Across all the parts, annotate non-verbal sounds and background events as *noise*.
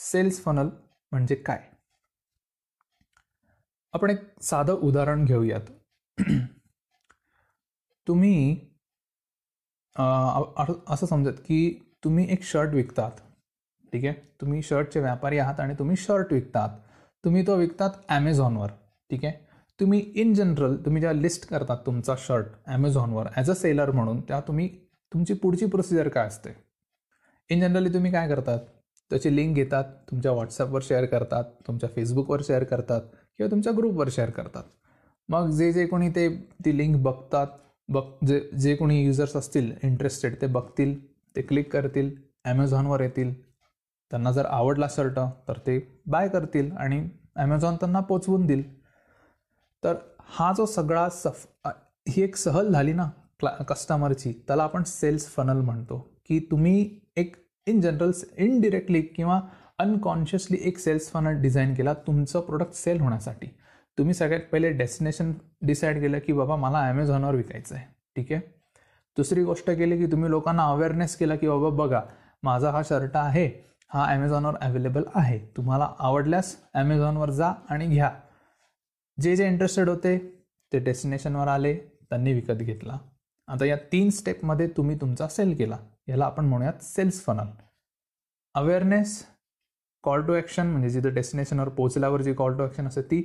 Cells funnel म्हणजे काय? आपण एक साधं उदाहरण घेऊयात. *clears throat* तुम्ही असं समजत की तुम्ही एक शर्ट विकतात ठीक आहे? तुम्ही शर्टचे व्यापारी आहात आणि तुम्ही शर्ट विकतात. तुम्ही तो विकतात ॲमेझॉनवर ठीक आहे? तुम्ही इन जनरल तुम्ही ज्या लिस्ट करतात तुमचा शर्ट ॲमेझॉनवर ॲज अ सेलर म्हणून त्या तुम्ही तुमची पुढची प्रोसिजर काय असते? इन जनरली तुम्ही काय करतात? त्याची लिंक घेतात तुमच्या व्हॉट्सअपवर शेअर करतात तुमच्या फेसबुकवर शेअर करतात किंवा तुमच्या ग्रुपवर शेअर करतात. मग जे जे कोणी ते ती लिंक बघतात बघ जे जे कोणी युजर्स असतील इंटरेस्टेड ते बघतील ते क्लिक करतील ॲमेझॉनवर येतील. त्यांना जर आवडला शर्ट तर ते बाय करतील आणि ॲमेझॉन त्यांना पोचवून देईल. तर हा जो सगळा सफ ही एक सहल झाली ना क्ला कस्टमरची त्याला आपण सेल्स फनल म्हणतो की तुम्ही एक इन जनरल इनडिरेक्टली किंवा अनकॉन्शियसली एक सेल्स फनल डिझाईन केला तुमचं प्रोडक्ट सेल होण्यासाठी. तुम्ही सगळ्यात पहिले डेस्टिनेशन डिसाईड केलं की बाबा मला ॲमेझॉनवर विकायचं आहे ठीक आहे? दुसरी गोष्ट केली की तुम्ही लोकांना अवेअरनेस केला की बाबा बघा माझा हा शर्ट आहे हा ॲमेझॉनवर अवेलेबल आहे. तुम्हाला आवडल्यास ॲमेझॉनवर जा आणि घ्या. जे जे इंटरेस्टेड होते ते डेस्टिनेशनवर आले त्यांनी विकत घेतला. आता या तीन स्टेपमध्ये तुम्ही तुमचा सेल केला. याला आपण म्हणूयात sales funnel. Awareness call to action म्हणजे जिथं डेस्टिनेशनवर पोहोचल्यावर जी कॉल टू ॲक्शन असते ती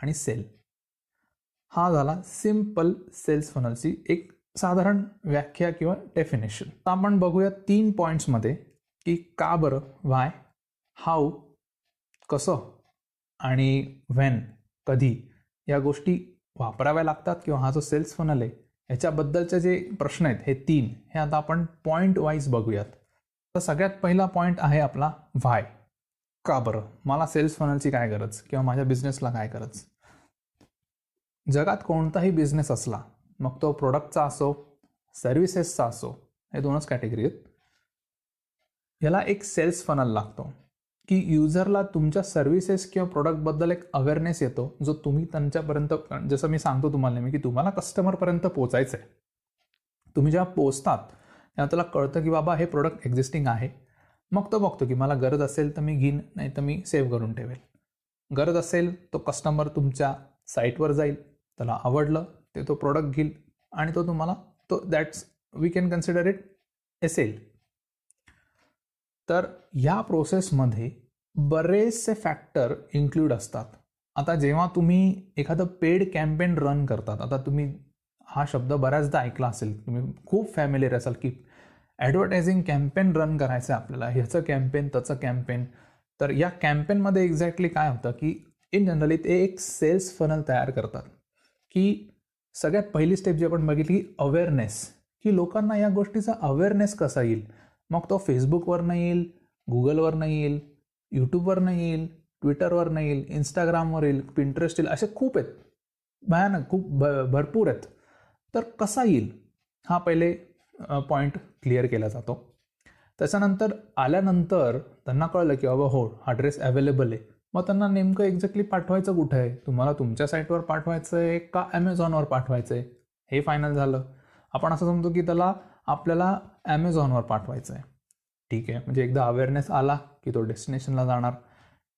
आणि सेल हा झाला सिंपल सेल्स फनलची एक साधारण व्याख्या किंवा डेफिनेशन तर आपण बघूया तीन पॉईंट्समध्ये की का बरं वाय हाऊ कसं आणि व्हेन कधी या गोष्टी वापराव्या लागतात किंवा हा जो सेल्स फनल आहे ह्याच्याबद्दलचे जे प्रश्न आहेत हे तीन हे आता आपण पॉईंट वाईज बघूयात. तर सगळ्यात पहिला पॉईंट आहे आपला व्हाय का बरं? मला सेल्स फनलची काय गरज? किंवा माझ्या बिझनेसला काय गरज? जगात कोणताही बिझनेस असला मग तो प्रोडक्टचा असो सर्व्हिसेसचा असो हे दोनच कॅटेगरी आहेत. याला एक सेल्स फनल लागतो. की युजरला तुमच्या सर्व्हिसेस किंवा प्रोडक्टबद्दल एक अवेअरनेस येतो जो तुम्ही त्यांच्यापर्यंत जसं मी सांगतो तुम्हाला नेहमी की तुम्हाला कस्टमरपर्यंत पोचायचं आहे तुम्ही जेव्हा पोचतात तेव्हा त्याला कळतं की बाबा हे प्रोडक्ट एक्झिस्टिंग आहे. मग तो बघतो की मला गरज असेल तर मी घेईन नाही तर मी सेव्ह करून ठेवेल. गरज असेल तो कस्टमर तुमच्या साईटवर जाईल त्याला आवडलं ते तो प्रोडक्ट घेईल आणि तो तुम्हाला तो that's we can consider it Essel तर ह्या प्रोसेसमध्ये बरेचसे फॅक्टर इन्क्लूड असतात. आता जेव्हा तुम्ही एखादं पेड कॅम्पेन रन करतात आता तुम्ही हा शब्द बऱ्याचदा ऐकला असेल तुम्ही खूप फॅमिलीर असाल की ॲडव्हर्टायझिंग कॅम्पेन रन करायचं आहे आपल्याला ह्याचं कॅम्पेन त्याचं कॅम्पेन तर या कॅम्पेनमध्ये एक्झॅक्टली काय होतं की इन जनरली ते एक सेल्स फनल तयार करतात. की सगळ्यात पहिली स्टेप जी आपण बघितली अवेअरनेस की लोकांना या गोष्टीचा अवेअरनेस कसा येईल? मग तो फेसबुकवरनं येईल गुगलवरनं येईल यूट्यूबवरनं येईल ट्विटरवरनं येईल इंस्टाग्रामवर येईल पिंटरेस्ट येईल असे खूप आहेत. भयानक खूप भ भरपूर आहेत. तर कसा येईल? हा पहिले पॉईंट क्लिअर केला जातो. त्याच्यानंतर आल्यानंतर त्यांना कळलं की बाबा हो हा ड्रेस अवेलेबल आहे. मग त्यांना नेमकं एक्झॅक्टली पाठवायचं कुठं आहे? तुम्हाला तुमच्या साईटवर पाठवायचं आहे का ॲमेझॉनवर पाठवायचं आहे? हे फायनल झालं. आपण असं समजतो की त्याला आपल्याला ॲमेझॉनवर पाठवायचं आहे. ठीक आहे. म्हणजे एकदा अवेअरनेस आला की तो डेस्टिनेशनला जाणार.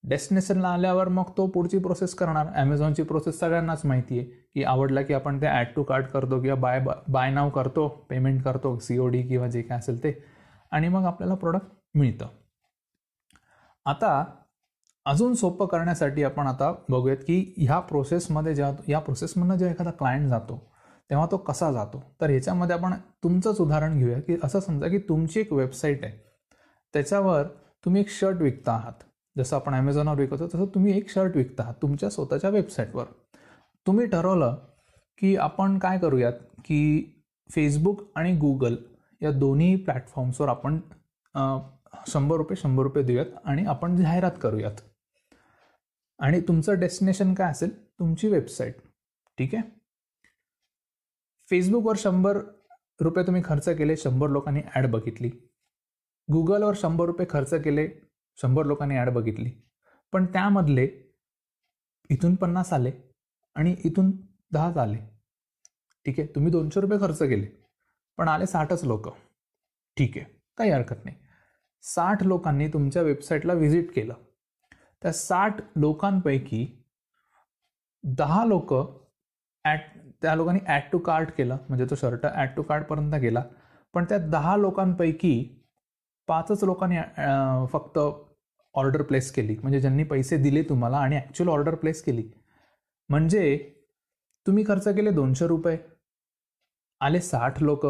डेस्टिनेशनला आल्यावर मग तो पुढची प्रोसेस करणार. ॲमेझॉनची प्रोसेस सगळ्यांनाच माहिती आहे की आवडला की आपण ते ॲड टू कार्ट करतो किंवा बाय बाय नाव करतो पेमेंट करतो सी ओ डी किंवा जे काय असेल ते. आणि मग आपल्याला प्रोडक्ट मिळतं. आता अजून सोपं करण्यासाठी आपण आता बघूयात की ह्या प्रोसेसमध्ये जेव्हा या प्रोसेसमधनं जेव्हा एखादा क्लायंट जातो तेव्हा तो कसा जातो? तर ह्याच्यामध्ये आपण तुमचंच उदाहरण घेऊया की असं समजा की तुमची एक वेबसाईट आहे. त्याच्यावर तुम्ही एक शर्ट विकता आहात. जसं आपण ॲमेझॉनवर विकतो तसं तुम्ही एक शर्ट विकता आहात तुमच्या स्वतःच्या वेबसाईटवर तुम्ही ठरवलं की आपण काय करूयात की फेसबुक आणि गुगल या दोन्ही प्लॅटफॉर्म्सवर आपण शंभर रुपये शंभर रुपये देऊयात आणि आपण जाहिरात करूयात. आणि तुमचं डेस्टिनेशन काय असेल? तुमची वेबसाईट ठीक आहे? फेसबुकवर शंभर रुपये तुम्ही खर्च केले शंभर लोकांनी ॲड बघितली. गुगलवर शंभर रुपये खर्च केले शंभर लोकांनी ॲड बघितली. पण त्यामधले इथून पन्नास आले आणि इथून दहाच आले. ठीक आहे तुम्ही दोनशे रुपये खर्च केले पण आले साठच लोक. ठीक आहे काही हरकत नाही. साठ लोकांनी तुमच्या वेबसाईटला व्हिजिट केलं. त्या साठ लोकांपैकी दहा लोक ॲट त्या लोकांनी ॲड टू कार्ट केलं म्हणजे तो शर्ट ॲड टू कार्टपर्यंत गेला. पण त्या दहा लोकांपैकी पाचच लोकांनी फक्त ऑर्डर प्लेस केली. म्हणजे ज्यांनी पैसे दिले तुम्हाला आणि ॲक्च्युअल ऑर्डर प्लेस केली. म्हणजे तुम्ही खर्च केले दोनशे रुपये. आले साठ लोक.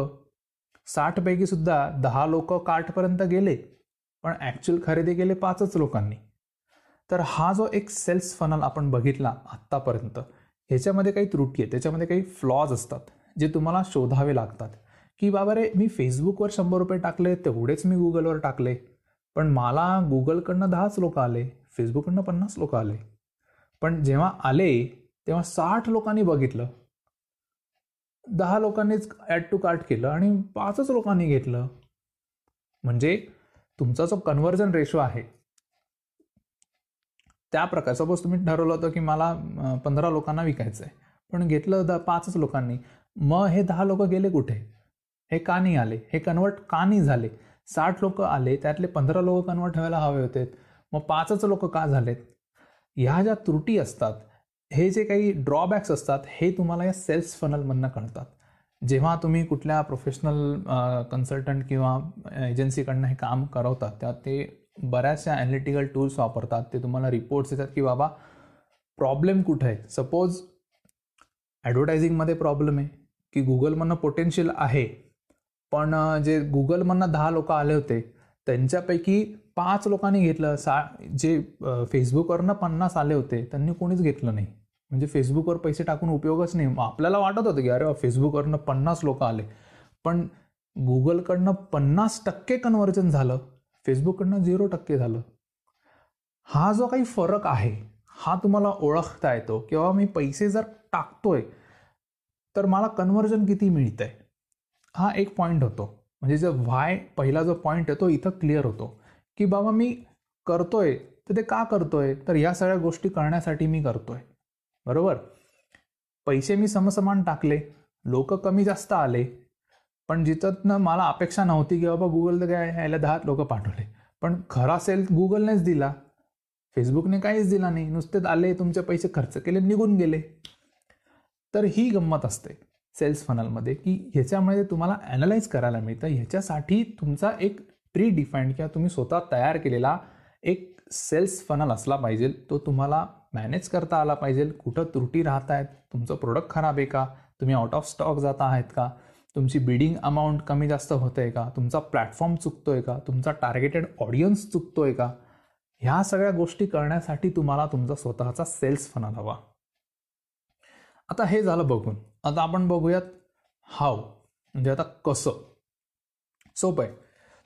साठपैकी सुद्धा दहा लोक कार्टपर्यंत गेले. पण ॲक्च्युअल खरेदी केले पाचच लोकांनी. तर हा जो एक सेल्स फनल आपण बघितला आत्तापर्यंत ह्याच्यामध्ये काही त्रुटी आहे त्याच्यामध्ये काही फ्लॉज असतात जे तुम्हाला शोधावे लागतात. की बाबा रे मी फेसबुकवर शंभर रुपये टाकले तेवढेच मी गुगलवर टाकले. पण मला गुगलकडनं दहाच लोक आले फेसबुककडनं पन्नास लोक आले. पण जेव्हा आले तेव्हा साठ लोकांनी बघितलं. दहा लोकांनीच ॲड टू कार्ट केलं आणि पाचच लोकांनी घेतलं. म्हणजे तुमचा जो कन्व्हर्जन रेशो आहे त्या प्रकार सपोज तुम्ही ठरवलं होतं की मला पंधरा लोकांना विकायचं आहे पण घेतलं द पाचच लोकांनी. मग हे दहा लोक गेले कुठे? हे का नाही आले? हे कन्वर्ट का नाही झाले? साठ लोक आले त्यातले पंधरा लोक कन्वर्ट व्हायला हवे होते. मग पाचच लोक का झालेत? ह्या ज्या त्रुटी असतात हे जे काही ड्रॉबॅक्स असतात हे तुम्हाला या सेल्स फनलमधनं कळतात. जेव्हा तुम्ही कुठल्या प्रोफेशनल कन्सल्टंट किंवा एजन्सीकडनं हे काम करवतात तेव्हा ते बऱ्याचशा ॲनालिटिकल टूल्स वापरतात. ते तुम्हाला रिपोर्ट्स देतात की बाबा प्रॉब्लेम कुठं आहे? सपोज ॲडव्हर्टायझिंगमध्ये प्रॉब्लेम आहे की गुगलमधनं पोटेन्शियल आहे पण जे गुगलमधनं दहा लोक आले होते त्यांच्यापैकी पाच लोकांनी घेतलं. सा जे फेसबुकवरनं पन्नास आले होते त्यांनी कोणीच घेतलं नाही. म्हणजे फेसबुकवर पैसे टाकून उपयोगच नाही. मग आपल्याला वाटत होतं की अरे वा, फेसबुकवरनं पन्नास लोक आले. पण गुगलकडनं पन्नास टक्के कन्व्हर्जन झालं. फेसबुककडनं झिरो टक्के झालं. हा जो काही फरक आहे हा तुम्हाला ओळखता येतो. किंवा मी पैसे जर टाकतोय तर मला कन्व्हर्जन किती मिळतंय? हा एक पॉईंट होतो. म्हणजे जे व्हाय पहिला जो पॉईंट आहे तो इथं क्लिअर होतो. की बाबा मी करतोय तर ते का करतोय? तर या सगळ्या गोष्टी करण्यासाठी मी करतोय. बरोबर? पैसे मी समसमान टाकले. लोक कमी जास्त आले. पण जिथं मला अपेक्षा नव्हती की बाबा गुगल तर काय यायला दहा लोक पाठवले. पण खरा सेल गुगलनेच दिला. फेसबुकने काहीच दिला नाही. नुसतेच आले तुमचे पैसे खर्च केले निघून गेले. तर ही गंमत असते. सेल्स फनलमध्ये की ह्याच्यामध्ये तुम्हाला ॲनालाइज करायला मिळतं ह्याच्यासाठी तुमचा एक प्री डिफाईंड किंवा तुम्ही स्वतः तयार केलेला एक सेल्स फनल असला पाहिजे. तो तुम्हाला मॅनेज करता आला पाहिजे. कुठं त्रुटी राहत आहेत तुमचं प्रोडक्ट खराब आहे का? तुम्ही आउट ऑफ स्टॉक जाता आहेत का? तुमची बिडिंग अमाऊंट कमी जास्त होतं आहे का? तुमचा प्लॅटफॉर्म चुकतो आहे का? तुमचा टार्गेटेड ऑडियन्स चुकतो आहे का? ह्या सगळ्या गोष्टी करण्यासाठी तुम्हाला तुमचा स्वतःचा सेल्स फनल हवा. आता हे झालं बघून. आता आपण बघूयात हाव म्हणजे आता कसं. सोपं आहे.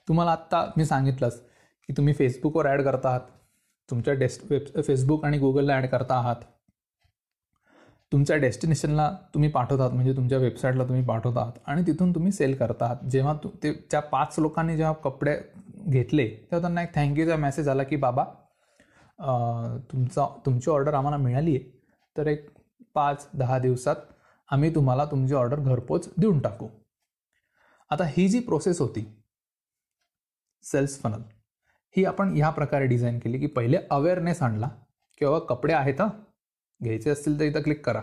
तुम्हाला आत्ता मी सांगितलंच की तुम्ही फेसबुकवर ॲड करता आहात. तुमच्या डेस्ट वेब फेसबुक आणि गुगलला ॲड करता आहात. तुमच्या डेस्टिनेशनला तुम्ही पाठवतात म्हणजे तुमच्या वेबसाईटला तुम्ही पाठवत आहात. आणि तिथून तुम्ही सेल करता आहात. जेव्हा तु ते त्या पाच लोकांनी जेव्हा कपडे घेतले तेव्हा त्यांना एक थँक्यूचा मेसेज आला की बाबा तुमचा तुमची ऑर्डर आम्हाला मिळाली आहे तर एक पाच दहा दिवसात आम्ही तुम्हाला तुमची ऑर्डर घरपोच देऊन टाकू. आता ही जी प्रोसेस होती सेल्स फनल ही आपण ह्या प्रकारे डिझाईन केली की पहिले अवेअरनेस आणला की बाबा कपडे आहेत हा घ्यायचे असतील तर इथं क्लिक करा.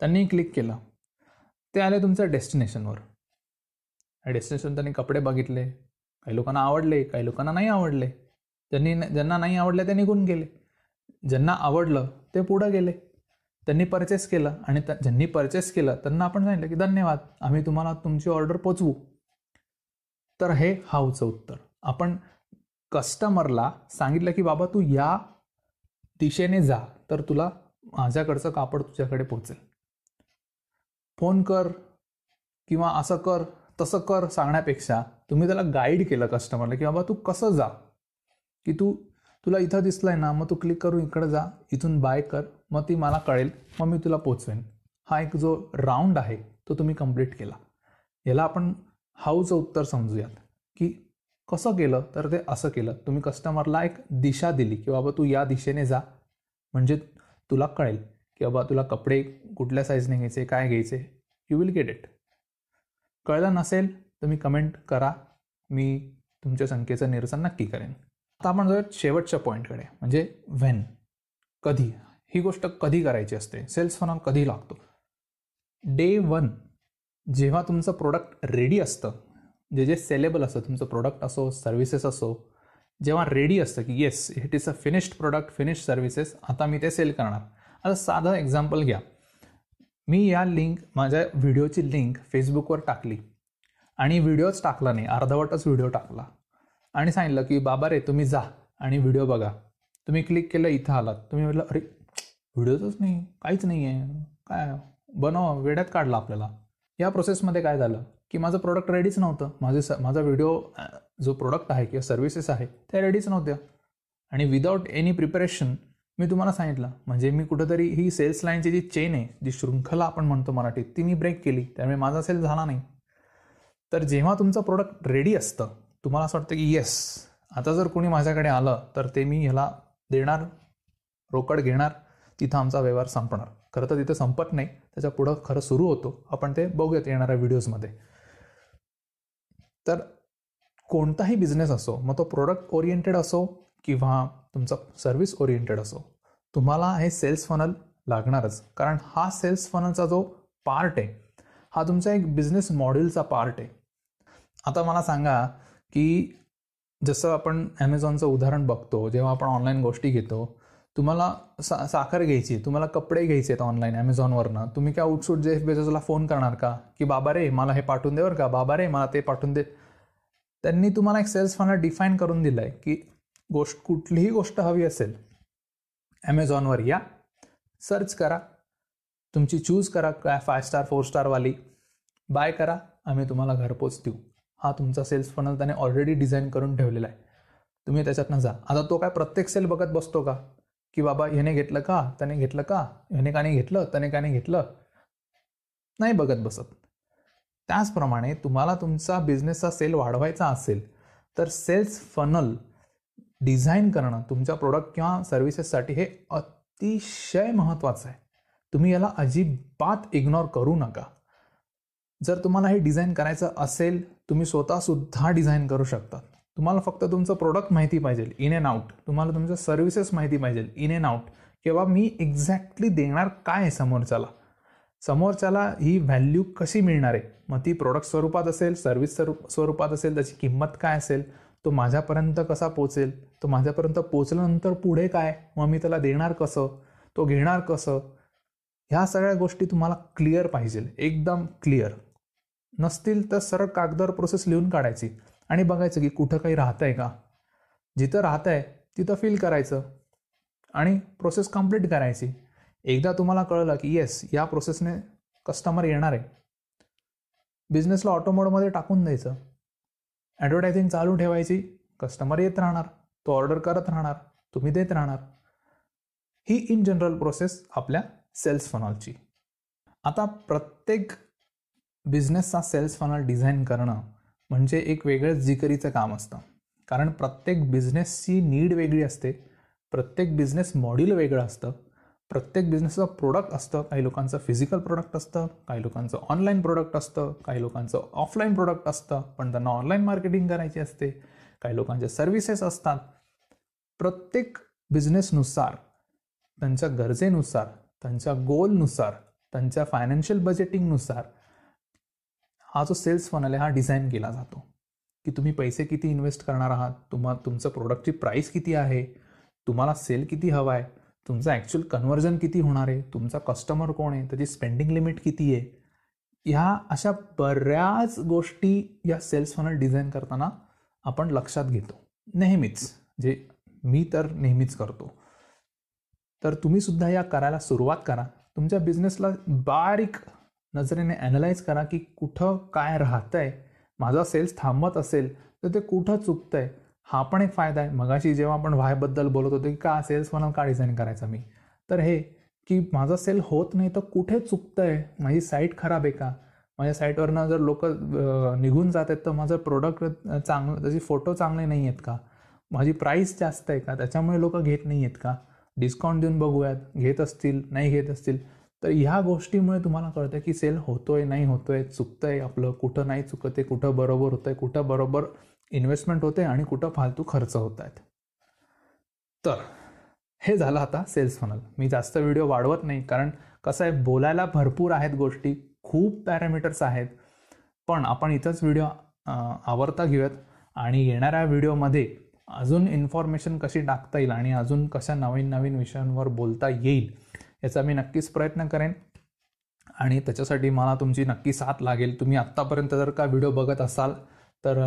त्यांनी क्लिक केलं. ते आले तुमच्या डेस्टिनेशनवर डेस्टिनेशन त्यांनी कपडे बघितले. काही लोकांना आवडले काही लोकांना नाही आवडले. ज्यांनी ज्यांना नाही आवडले ते निघून गेले. ज्यांना आवडलं ते पुढं गेले. त्यांनी परचेस केलं आणि ज्यांनी परचेस केलं त्यांना आपण सांगितलं की धन्यवाद आम्ही तुम्हाला तुमची ऑर्डर पोचवू. तर हे हाऊचं उत्तर. आपण कस्टमरला सांगितलं की बाबा तू या दिशेने जा तर तुला माझ्याकडचं कापड तुझ्याकडे पोचेल. फोन कर किंवा असं कर तसं कर सांगण्यापेक्षा तुम्ही त्याला गाईड केलं कस्टमरला की बाबा तू कसं जा की तू तुला इथं दिसलंय ना मग तू क्लिक करून इकडं जा इथून बाय कर मग ती मला कळेल मग मी तुला पोचवेन. हा एक जो राऊंड आहे तो तुम्ही कंप्लीट केला. याला आपण हाऊचं उत्तर समजूयात की कसं केलं तर ते असं केलं. तुम्ही कस्टमरला एक दिशा दिली की बाबा तू या दिशेने जा. म्हणजे तुला कळेल की बाबा तुला कपडे कुठल्या साईजने घ्यायचे काय घ्यायचे यू विल गेट इट कळलं नसेल तर मी कमेंट करा. मी तुमच्या शंकेचं निरसन नक्की करेन. आता आपण जर शेवटच्या पॉईंटकडे म्हणजे व्हेन कधी. ही गोष्ट कधी करायची असते? सेल्स फनल कधी लागतो? डे वन जेव्हा तुमचं प्रोडक्ट रेडी असतं जे जे सेलेबल असतं तुमचं प्रोडक्ट असो सर्व्हिसेस असो जेव्हा रेडी असतं की yes it is a finished product finished services आता मी ते सेल करणार. आता साधं एक्झाम्पल घ्या. मी या लिंक माझ्या व्हिडिओची लिंक फेसबुकवर टाकली. आणि व्हिडिओच टाकला नाही अर्धवटच व्हिडिओ टाकला. आणि सांगितलं की बाबा रे तुम्ही जा आणि व्हिडिओ बघा. तुम्ही क्लिक केलं इथं आलात. तुम्ही म्हटलं अरे व्हिडिओचंच नाही काहीच नाही आहे. काय बनव वेड्यात काढला आपल्याला. या प्रोसेसमध्ये काय झालं की माझं प्रोडक्ट रेडीच नव्हतं. माझे स माझा व्हिडिओ जो प्रोडक्ट आहे किंवा सर्व्हिसेस आहे त्या रेडीच नव्हत्या. आणि विदाऊट एनी प्रिपरेशन मी तुम्हाला सांगितलं म्हणजे मी कुठंतरी ही सेल्स लाईनची जी चेन आहे जी शृंखला आपण म्हणतो मराठीत ती मी ब्रेक केली. त्यामुळे माझा सेल झाला नाही. तर जेव्हा तुमचं प्रोडक्ट रेडी असतं तुम्हाला असं वाटतं की येस आता जर कोणी माझ्याकडे आलं तर ते मी ह्याला देणार रोकड घेणार तिथं आमचा व्यवहार संपणार. खरं तर तिथं संपत नाही त्याच्या पुढं खरं सुरू होतो. आपण ते बघूयात येणाऱ्या व्हिडिओजमध्ये तर कोणताही बिझनेस असो मग तो प्रोडक्ट ओरिएंटेड असो किंवा तुमचा सर्व्हिस ओरिएंटेड असो तुम्हाला हे सेल्स फनल लागणारच. कारण हा सेल्स फनलचा जो पार्ट आहे हा तुमचा एक बिझनेस मॉडेलचा पार्ट आहे. आता मला सांगा की जसं आपण ॲमेझॉनचं उदाहरण बघतो जेव्हा आपण ऑनलाईन गोष्टी घेतो तुम्हाला सा साखर घ्यायची तुम्हाला कपडे घ्यायचे आहेत ऑनलाईन ॲमेझॉनवरनं तुम्ही काय उठसूट जेफ बेजोसला फोन करणार का? की बाबा रे मला हे पाठवून दे बरं का? बाबा रे मला ते पाठवून दे. त्यांनी तुम्हाला एक सेल्स फनल डिफाईन करून दिलं आहे की गोष्ट कुठलीही गोष्ट हवी असेल ॲमेझॉनवर या. सर्च करा. तुमची चूज करा काय फाय स्टार फोर स्टारवाली बाय करा. आम्ही तुम्हाला घरपोच देऊ. हा तुमचा सेल्स फनल त्याने ऑलरेडी डिझाईन करून ठेवलेला आहे. तुम्ही त्याच्यातनं जा. आता तो काय प्रत्येक सेल बघत बसतो का? की बाबा ह्याने घेतलं का? त्याने घेतलं का? ह्याने काने घेतलं? त्याने काने घेतलं? नाही बघत बसत. त्याचप्रमाणे तुम्हाला तुमचा बिझनेसचा सेल वाढवायचा असेल तर सेल्स फनल डिझाईन करणं तुमच्या प्रोडक्ट किंवा सर्व्हिसेससाठी हे अतिशय महत्त्वाचं आहे. तुम्ही याला अजिबात इग्नोर करू नका. जर तुम्हाला हे डिझाईन करायचं असेल तुम्ही स्वतःसुद्धा डिझाईन करू शकता. तुम्हाला फक्त तुमचं प्रोडक्ट माहिती पाहिजे इन अँड आउट तुम्हाला तुमच्या सर्व्हिसेस माहिती पाहिजे इन अँड आउट किंवा मी एक्झॅक्टली देणार काय आहे समोरच्याला? समोरच्याला ही व्हॅल्यू कशी मिळणार आहे? मग ती प्रोडक्ट स्वरूपात असेल सर्व्हिस स्वरूपात असेल त्याची किंमत काय असेल तो माझ्यापर्यंत कसा पोचेल तो माझ्यापर्यंत पोचल्यानंतर पुढे काय मग मी त्याला देणार कसं तो घेणार कसं ह्या सगळ्या गोष्टी तुम्हाला क्लिअर पाहिजे. एकदम क्लिअर नसतील तर सरळ कागदावर प्रोसेस लिहून काढायची. आणि बघायचं की कुठं काही राहतं आहे का? जिथं राहतं आहे तिथं फिल करायचं. आणि प्रोसेस कंप्लीट करायची. एकदा तुम्हाला कळलं की येस या प्रोसेसने कस्टमर येणार आहे. बिझनेसला ऑटोमोडमध्ये टाकून द्यायचं. ॲडव्हर्टायझिंग चालू ठेवायची. कस्टमर येत राहणार. तो ऑर्डर करत राहणार. तुम्ही देत राहणार. ही इन जनरल प्रोसेस आपल्या सेल्स फनॉलची आता प्रत्येक बिझनेसचा सेल्स फनल डिझाईन करणं म्हणजे एक वेगळंच जिकरीचं काम असतं. कारण प्रत्येक बिझनेसची नीड वेगळी असते प्रत्येक बिझनेस मॉड्यूल वेगळं असतं प्रत्येक बिझनेसचं प्रोडक्ट असतं काही लोकांचं फिजिकल प्रोडक्ट असतं काही लोकांचं ऑनलाईन प्रोडक्ट असतं काही लोकांचं ऑफलाईन प्रोडक्ट असतं पण त्यांना ऑनलाईन मार्केटिंग करायची असते काही लोकांचे सर्व्हिसेस असतात. प्रत्येक बिझनेसनुसार त्यांच्या गरजेनुसार त्यांच्या गोलनुसार त्यांच्या फायनान्शियल बजेटिंगनुसार हा जो सेल्स फनल आहे हा डिझाईन केला जातो. की तुम्ही पैसे किती इन्व्हेस्ट करणार आहात? तुम्हा तुमचं प्रोडक्टची प्राईस किती आहे? तुम्हाला सेल किती हवा आहे? तुमचं ॲक्च्युअल कन्व्हर्जन किती होणार आहे? तुमचा कस्टमर कोण आहे? त्याची स्पेंडिंग लिमिट किती आहे? ह्या अशा बऱ्याच गोष्टी या सेल्स फनल डिझाईन करताना आपण लक्षात घेतो. नेहमीच. जे मी तर नेहमीच करतो. तर तुम्ही सुद्धा या करायला सुरुवात करा. तुमच्या बिझनेसला बारीक नजरेने ॲनलाईज करा की कुठं काय राहतं आहे माझा सेल्स थांबत असेल तर ते कुठं चुकतं आहे हा पण एक फायदा आहे. मगाशी जेव्हा आपण व्हायबद्दल बोलत होतो की का सेल्स मला का डिझाईन करायचा मी? तर हे की माझा सेल होत नाही तर कुठे चुकतं आहे माझी साईट खराब आहे का? माझ्या साईटवरनं जर लोक निघून जात आहेत तर माझं प्रोडक्ट चांगलं त्याचे फोटो चांगले नाही आहेत का? माझी प्राईस जास्त आहे का? त्याच्यामुळे लोक घेत नाही आहेत का? डिस्काउंट देऊन बघूयात. घेत असतील नाही घेत असतील. तर ह्या गोष्टीमुळे तुम्हाला कळतं की सेल होतोय नाही होतोय चुकतंय आपलं. कुठं नाही चुकत आहे कुठं बरोबर होतंय कुठं बरोबर इन्व्हेस्टमेंट होते आणि कुठं फालतू खर्च होत आहेत तर हे झालं आता सेल्स फनल मी जास्त व्हिडिओ वाढवत नाही कारण कसं आहे बोलायला भरपूर आहेत गोष्टी खूप पॅरामीटर्स आहेत. पण आपण इथंच व्हिडिओ आवरता घेऊयात. आणि येणाऱ्या व्हिडिओमध्ये अजून इन्फॉर्मेशन कशी टाकता येईल आणि अजून कशा नवीन नवीन विषयांवर बोलता येईल याचा मी नक्कीच प्रयत्न करेन. आणि त्याच्यासाठी मला तुमची नक्की साथ लागेल. तुम्ही आत्तापर्यंत जर का व्हिडिओ बघत असाल तर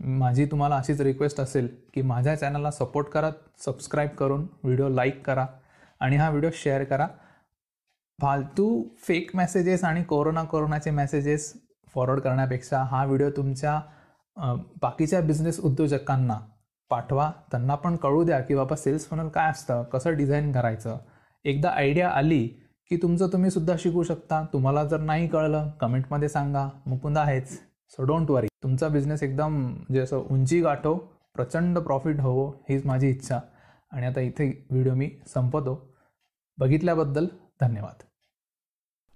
माझी तुम्हाला अशीच रिक्वेस्ट असेल की माझ्या चॅनलला सपोर्ट करा सबस्क्राईब करून व्हिडिओ लाईक करा आणि हा व्हिडिओ शेअर करा. फालतू फेक मेसेजेस आणि कोरोना कोरोनाचे मेसेजेस फॉरवर्ड करण्यापेक्षा हा व्हिडिओ तुमच्या बाकीच्या बिझनेस उद्योजकांना पाठवा. त्यांना पण कळू द्या की बाबा सेल्स फनल काय असतं कसं डिझाईन करायचं. एकदा आयडिया आली की तुमचं तुम्ही सुद्धा शिकू शकता. तुम्हाला जर नाही कळलं कमेंटमध्ये सांगा. मुकुंद आहेच. सो डोंट वरी तुमचा बिझनेस एकदम म्हणजे असं उंची गाठो प्रचंड प्रॉफिट होवो हीच माझी इच्छा. आणि आता इथे व्हिडिओ मी संपवतो. बघितल्याबद्दल धन्यवाद.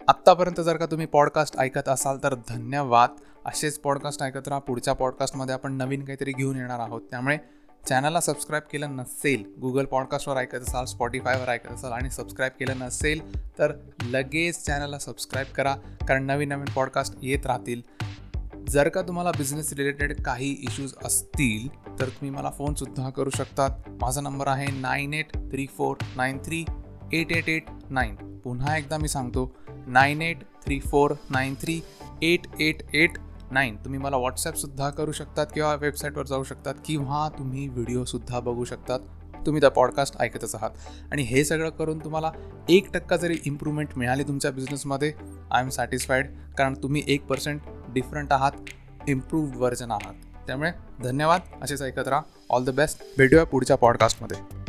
आत्तापर्यंत जर का तुम्ही पॉडकास्ट ऐकत असाल तर धन्यवाद. असेच पॉडकास्ट ऐकत राहा. पुढच्या पॉडकास्टमध्ये आपण नवीन काहीतरी घेऊन येणार आहोत. त्यामुळे चॅनलला सबस्क्राईब केलं नसेल गुगल पॉडकास्टवर ऐकत असाल स्पॉटीफायवर ऐकत असाल आणि सबस्क्राईब केलं नसेल तर लगेच चॅनलला सबस्क्राईब करा कारण नवीन नवीन पॉडकास्ट येत राहतील. जर का तुम्हाला बिझनेस रिलेटेड काही इश्यूज असतील तर तुम्ही मला फोनसुद्धा करू शकतात. माझा नंबर आहे nine eight three four nine three eight eight eight nine पुन्हा एकदा मी सांगतो nine eight three four nine three eight eight eight nine तुम्ही मला व्हॉट्सॲपसुद्धा करू शकतात किंवा वेबसाईटवर जाऊ शकतात किंवा तुम्ही व्हिडिओसुद्धा बघू शकतात. तुम्ही त्या पॉडकास्ट ऐकतच आहात. आणि हे सगळं करून तुम्हाला एक टक्का जरी इम्प्रूव्हमेंट मिळाली तुमच्या बिझनेसमध्ये आय एम सॅटिस्फाईड कारण तुम्ही एक पर्सेंट डिफरंट आहात इम्प्रूव्ड व्हर्जन आहात. त्यामुळे धन्यवाद. असेच ऐकत राहा. ऑल द बेस्ट भेटूया पुढच्या पॉडकास्टमध्ये